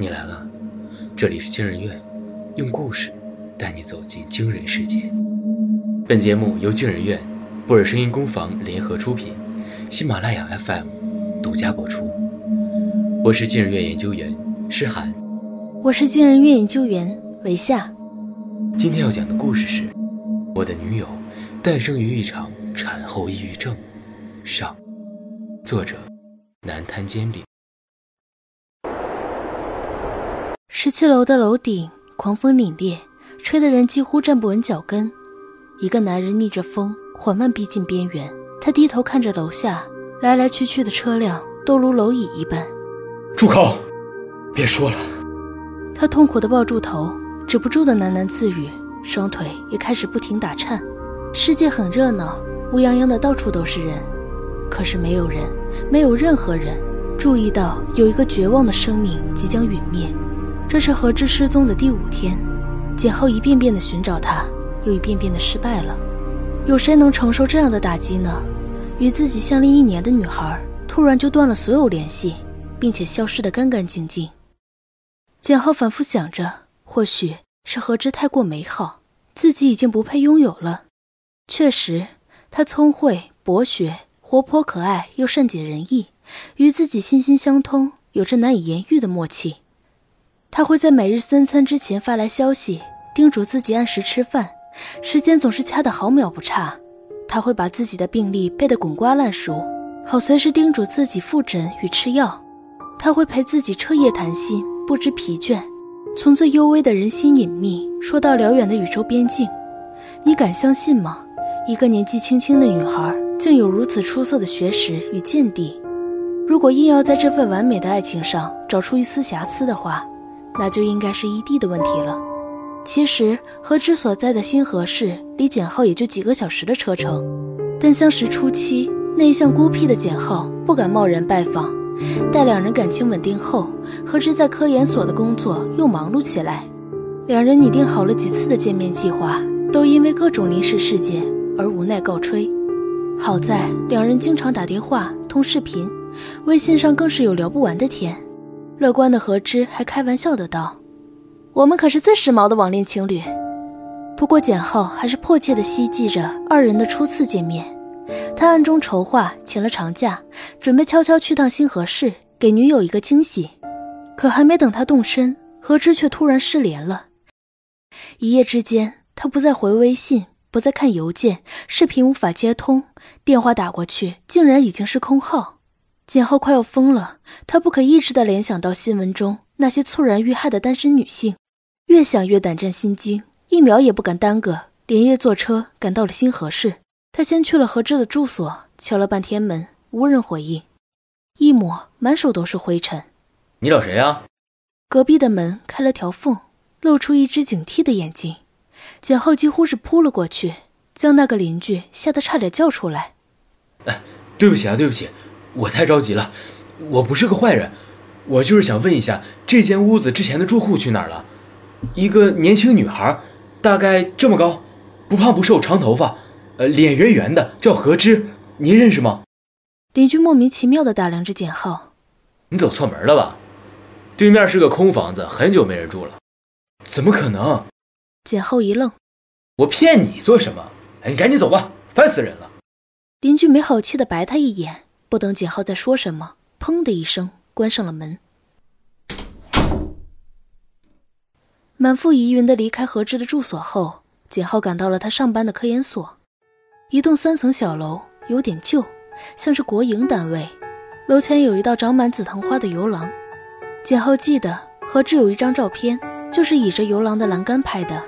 你来了，这里是惊人院，用故事带你走进惊人世界。本节目由惊人院、布尔声音工坊联合出品，喜马拉雅 FM 独家播出。我是惊人院研究员诗涵，我是惊人院研究员韦夏。今天要讲的故事是《我的女友诞生于一场产后抑郁症》上，作者南滩煎饼。十七楼的楼顶，狂风凛冽，吹得人几乎站不稳脚跟。一个男人逆着风缓慢逼近边缘，他低头看着楼下来来去去的车辆，都如蝼蚁一般。住口！别说了。他痛苦地抱住头，止不住的喃喃自语，双腿也开始不停打颤。世界很热闹，乌泱泱的到处都是人，可是没有人，没有任何人注意到有一个绝望的生命即将陨灭。这是何之失踪的第五天，简浩一遍遍地寻找他，又一遍遍地失败了。有谁能承受这样的打击呢？与自己相恋一年的女孩，突然就断了所有联系，并且消失得干干净净。简浩反复想着，或许是何之太过美好，自己已经不配拥有了。确实，她聪慧、博学、活泼可爱，又善解人意，与自己心心相通，有着难以言喻的默契。他会在每日三餐之前发来消息，叮嘱自己按时吃饭，时间总是掐得毫秒不差。他会把自己的病历背得滚瓜烂熟，好随时叮嘱自己复诊与吃药。他会陪自己彻夜谈心，不知疲倦，从最幽微的人心隐秘说到辽远的宇宙边境。你敢相信吗？一个年纪轻轻的女孩，竟有如此出色的学识与见地。如果硬要在这份完美的爱情上找出一丝瑕疵的话，那就应该是异地的问题了。其实何之所在的新河市离简浩也就几个小时的车程，但相识初期，内向孤僻的简浩不敢贸然拜访。待两人感情稳定后，何之在科研所的工作又忙碌起来，两人拟定好了几次的见面计划，都因为各种临时事件而无奈告吹。好在两人经常打电话、通视频，微信上更是有聊不完的天。乐观的何之还开玩笑的道：“我们可是最时髦的网恋情侣。”不过简浩还是迫切的希冀着二人的初次见面。他暗中筹划，请了长假，准备悄悄去趟星河市，给女友一个惊喜。可还没等他动身，何之却突然失联了。一夜之间，他不再回微信，不再看邮件，视频无法接通，电话打过去，竟然已经是空号。简浩快要疯了，他不可抑制地联想到新闻中那些猝然遇害的单身女性，越想越胆战心惊，一秒也不敢耽搁，连夜坐车赶到了新河市。他先去了何志的住所，敲了半天门，无人回应，一抹满手都是灰尘。你找谁呀？隔壁的门开了条缝，露出一只警惕的眼睛。简浩几乎是扑了过去，将那个邻居吓得差点叫出来。哎，对不起啊，对不起。我太着急了，我不是个坏人，我就是想问一下，这间屋子之前的住户去哪儿了？一个年轻女孩，大概这么高，不胖不瘦，长头发，呃，脸圆圆的，叫何芝，您认识吗？邻居莫名其妙的打量着简浩，你走错门了吧？对面是个空房子，很久没人住了，怎么可能？简浩一愣，我骗你做什么？哎，你赶紧走吧，烦死人了。邻居没好气的白他一眼。不等简浩再说什么，砰的一声关上了门。满腹疑云的离开何志的住所后，简浩赶到了他上班的科研所，一栋三层小楼，有点旧，像是国营单位。楼前有一道长满紫藤花的游廊。简浩记得何志有一张照片，就是倚着游廊的栏杆拍的。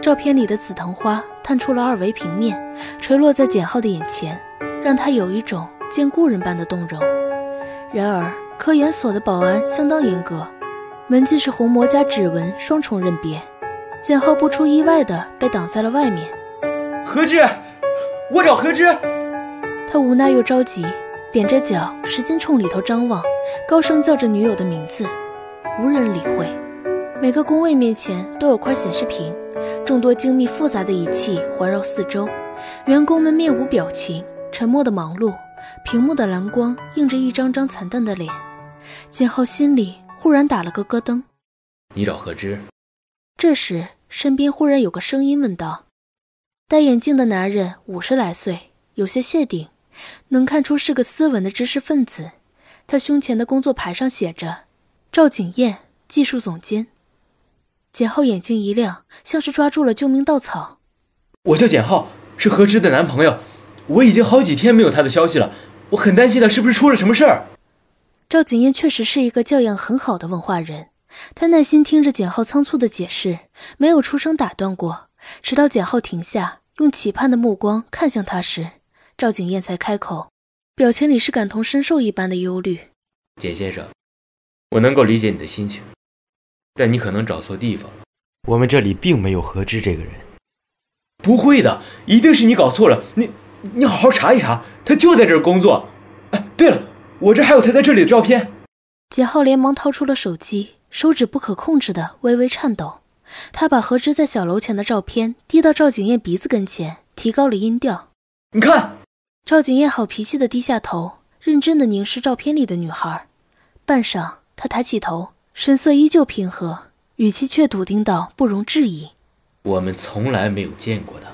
照片里的紫藤花探出了二维平面，垂落在简浩的眼前，让他有一种。见故人般的动容。然而，科研所的保安相当严格，门禁是虹膜加指纹双重认别。简浩不出意外的被挡在了外面。何之，我找何之。他无奈又着急，踮着脚，使劲冲里头张望，高声叫着女友的名字，无人理会。每个工位面前都有块显示屏，众多精密复杂的仪器环绕四周，员工们面无表情，沉默的忙碌。屏幕的蓝光映着一张张惨淡的脸，简浩心里忽然打了个咯噔。你找何之。这时，身边忽然有个声音问道：“戴眼镜的男人五十来岁，有些谢顶，能看出是个斯文的知识分子。他胸前的工作牌上写着‘赵景燕，技术总监’。”简浩眼睛一亮，像是抓住了救命稻草。“我叫简浩，是何之的男朋友。我已经好几天没有他的消息了，我很担心他是不是出了什么事儿。”赵景燕确实是一个教养很好的文化人，她耐心听着简浩仓促的解释，没有出声打断过。直到简浩停下，用期盼的目光看向他时，赵景燕才开口，表情里是感同身受一般的忧虑。简先生，我能够理解你的心情，但你可能找错地方了。我们这里并没有何之这个人。不会的，一定是你搞错了。你，你好好查一查，他就在这儿工作。哎，对了。我这还有他在这里的照片。简浩连忙掏出了手机，手指不可控制的微微颤抖。他把何之在小楼前的照片递到赵景燕鼻子跟前，提高了音调：“你看。”赵景燕好脾气的低下头，认真的凝视照片里的女孩。半晌，她抬起头，神色依旧平和，语气却笃定到不容置疑：“我们从来没有见过他。”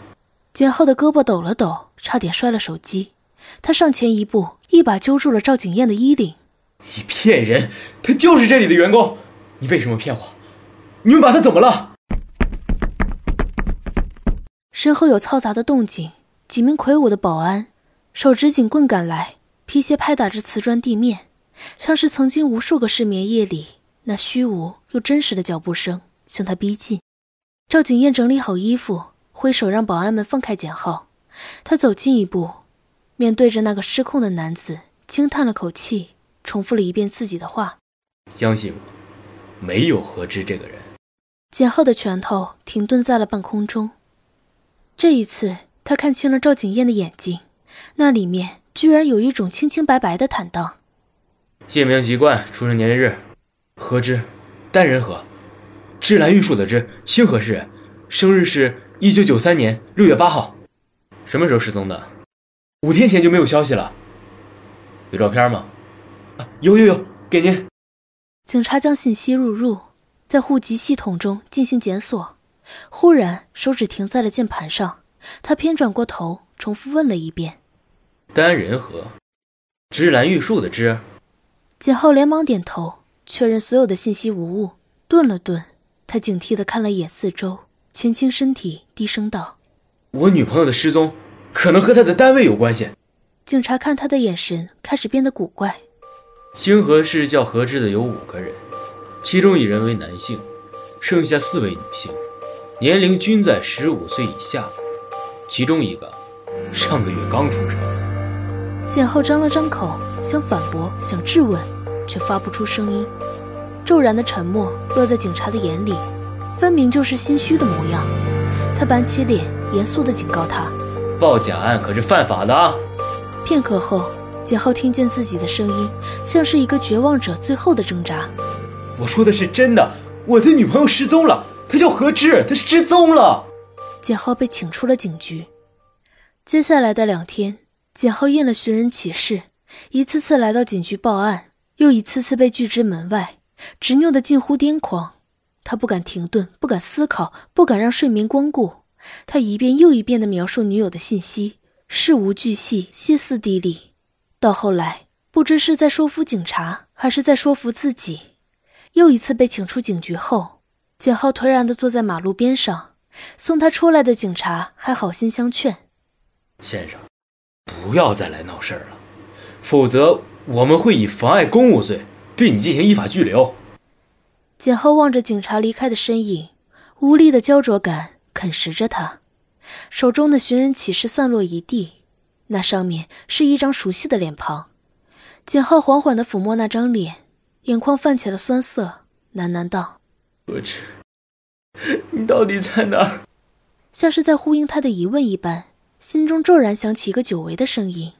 简浩的胳膊抖了抖，差点摔了手机。他上前一步，一把揪住了赵景燕的衣领。“你骗人！他就是这里的员工，你为什么骗我？你们把他怎么了？”身后有嘈杂的动静，几名魁梧的保安手执警棍赶来，皮鞋拍打着瓷砖地面，像是曾经无数个失眠夜里那虚无又真实的脚步声向他逼近。赵景燕整理好衣服，挥手让保安们放开简浩，他走近一步。面对着那个失控的男子，轻叹了口气，重复了一遍自己的话：“相信我，没有何之这个人。”简浩的拳头停顿在了半空中。这一次，他看清了赵景燕的眼睛，那里面居然有一种清清白白的坦荡。姓名、籍贯、出生年月日，何之，单人何，芝兰玉树的芝，清河市人，生日是一九九三年六月八号。什么时候失踪的？五天前就没有消息了，有照片吗？啊，有有有，给您。警察将信息录入，在户籍系统中进行检索。忽然，手指停在了键盘上，他偏转过头，重复问了一遍：“单人和，芝兰玉树的芝。”简浩连忙点头，确认所有的信息无误。顿了顿，他警惕地看了一眼四周，前倾身体，低声道：“我女朋友的失踪。”可能和她的单位有关系。警察看他的眼神开始变得古怪。星河市叫何之的有五个人，其中一人为男性，剩下四位女性，年龄均在十五岁以下。其中一个上个月刚出生。简浩张了张口，想反驳，想质问，却发不出声音。骤然的沉默落在警察的眼里，分明就是心虚的模样。他板起脸，严肃地警告他。报假案可是犯法的啊！片刻后，简浩听见自己的声音，像是一个绝望者最后的挣扎。我说的是真的，我的女朋友失踪了，她叫何芝，她失踪了。简浩被请出了警局。接下来的两天，简浩印了寻人启事，一次次来到警局报案，又一次次被拒之门外，执拗的近乎癫狂。他不敢停顿，不敢思考，不敢让睡眠光顾。他一遍又一遍地描述女友的信息，事无巨细，歇斯底里。到后来，不知是在说服警察，还是在说服自己。又一次被请出警局后，简浩颓然地坐在马路边上。送他出来的警察还好心相劝：“先生，不要再来闹事儿了，否则我们会以妨碍公务罪对你进行依法拘留。”简浩望着警察离开的身影，无力的焦灼感。啃食着他，手中的寻人启事散落一地，那上面是一张熟悉的脸庞。简浩缓缓的抚摸那张脸，眼眶泛起了酸涩，喃喃道：“何止，你到底在哪儿？”像是在呼应他的疑问一般，心中骤然响起一个久违的声音。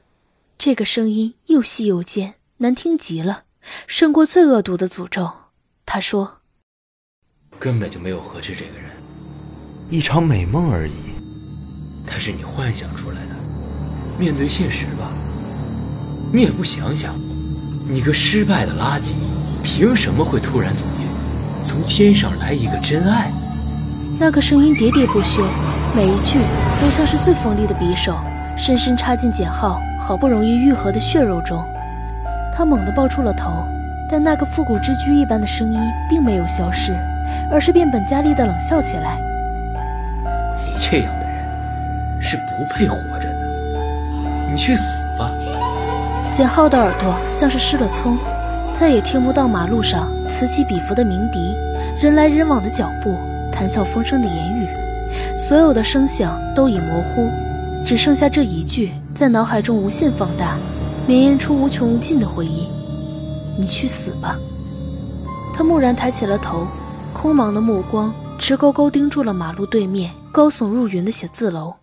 这个声音又细又尖，难听极了，胜过最恶毒的诅咒。他说：“根本就没有何志这个人。”一场美梦而已，他是你幻想出来的。面对现实吧，你也不想想，你个失败的垃圾，凭什么会突然走运？从天上来一个真爱。那个声音喋喋不休，每一句都像是最锋利的匕首，深深插进简浩好不容易愈合的血肉中。他猛地抱出了头，但那个复古之居一般的声音并没有消失，而是变本加厉地冷笑起来：“你这样的人是不配活着的，你去死吧！”简浩的耳朵像是失了聪，再也听不到马路上此起彼伏的鸣笛、人来人往的脚步。谈笑风生的言语，所有的声响都已模糊，只剩下这一句在脑海中无限放大，绵延出无穷无尽的回忆。你去死吧！他蓦然抬起了头，空茫的目光直勾勾盯住了马路对面高耸入云的写字楼。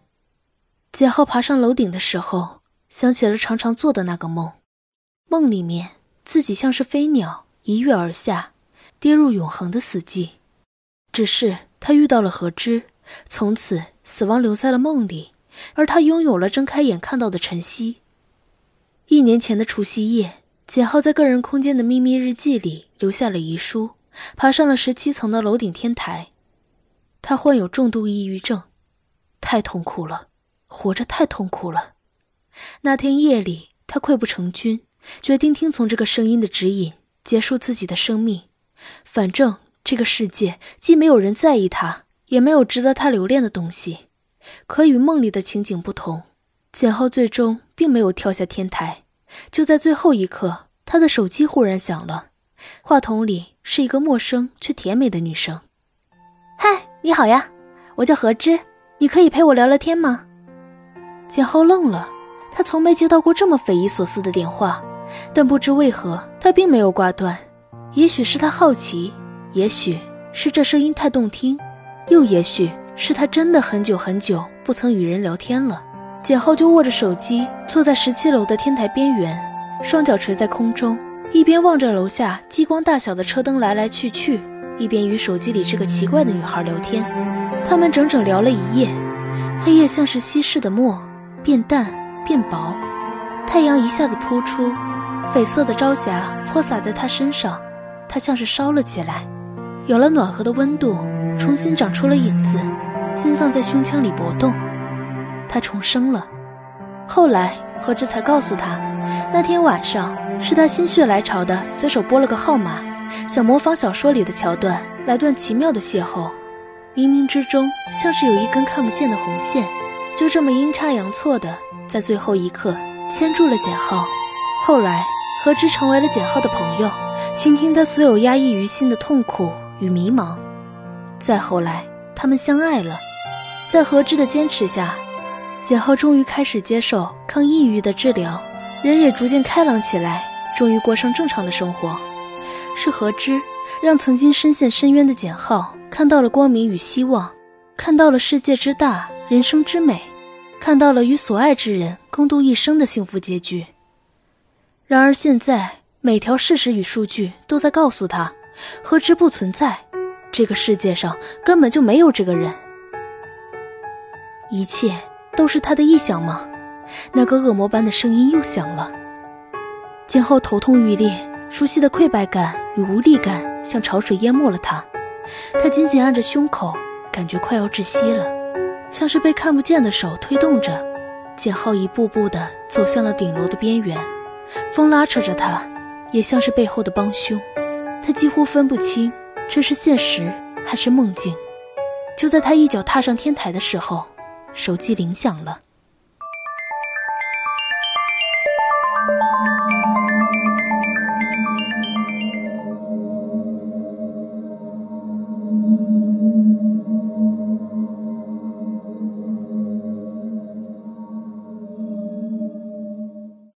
简浩爬上楼顶的时候，想起了常常做的那个梦，梦里面自己像是飞鸟一跃而下，跌入永恒的死寂。只是他遇到了何之，从此死亡留在了梦里，而他拥有了睁开眼看到的晨曦。一年前的除夕夜，简浩在个人空间的秘密日记里留下了遗书，爬上了十七层的楼顶天台。他患有重度抑郁症，太痛苦了，活着太痛苦了。那天夜里，他溃不成军，决定听从这个声音的指引，结束自己的生命。反正。这个世界既没有人在意他，也没有值得他留恋的东西。可与梦里的情景不同，简浩最终并没有跳下天台。就在最后一刻，他的手机忽然响了，话筒里是一个陌生却甜美的女声：“嗨，你好呀，我叫何之，你可以陪我聊聊天吗？”简浩愣了，他从没接到过这么匪夷所思的电话，但不知为何，他并没有挂断。也许是他好奇。也许是这声音太动听，又也许是他真的很久很久不曾与人聊天了。简浩就握着手机，坐在十七楼的天台边缘，双脚垂在空中，一边望着楼下激光大小的车灯来来去去，一边与手机里这个奇怪的女孩聊天。他们整整聊了一夜，黑夜像是稀释的墨，变淡变薄。太阳一下子扑出，绯色的朝霞泼洒在他身上，他像是烧了起来。有了暖和的温度，重新长出了影子，心脏在胸腔里搏动，他重生了。后来何之才告诉他，那天晚上是他心血来潮的随手拨了个号码，想模仿小说里的桥段来段奇妙的邂逅。冥冥之中，像是有一根看不见的红线，就这么阴差阳错的在最后一刻牵住了简浩。后来何之成为了简浩的朋友，倾听他所有压抑于心的痛苦。与迷茫，再后来，他们相爱了。在何之的坚持下，简浩终于开始接受抗抑郁的治疗，人也逐渐开朗起来，终于过上正常的生活。是何之让曾经深陷深渊的简浩看到了光明与希望，看到了世界之大，人生之美，看到了与所爱之人共度一生的幸福结局。然而现在，每条事实与数据都在告诉他。何之不存在？这个世界上根本就没有这个人。一切都是他的臆想吗？那个恶魔般的声音又响了。简浩头痛欲裂，熟悉的溃败感与无力感像潮水淹没了他。他紧紧按着胸口，感觉快要窒息了，像是被看不见的手推动着。简浩一步步地走向了顶楼的边缘，风拉扯着他，也像是背后的帮凶。他几乎分不清这是现实还是梦境。就在他一脚踏上天台的时候，手机铃响了。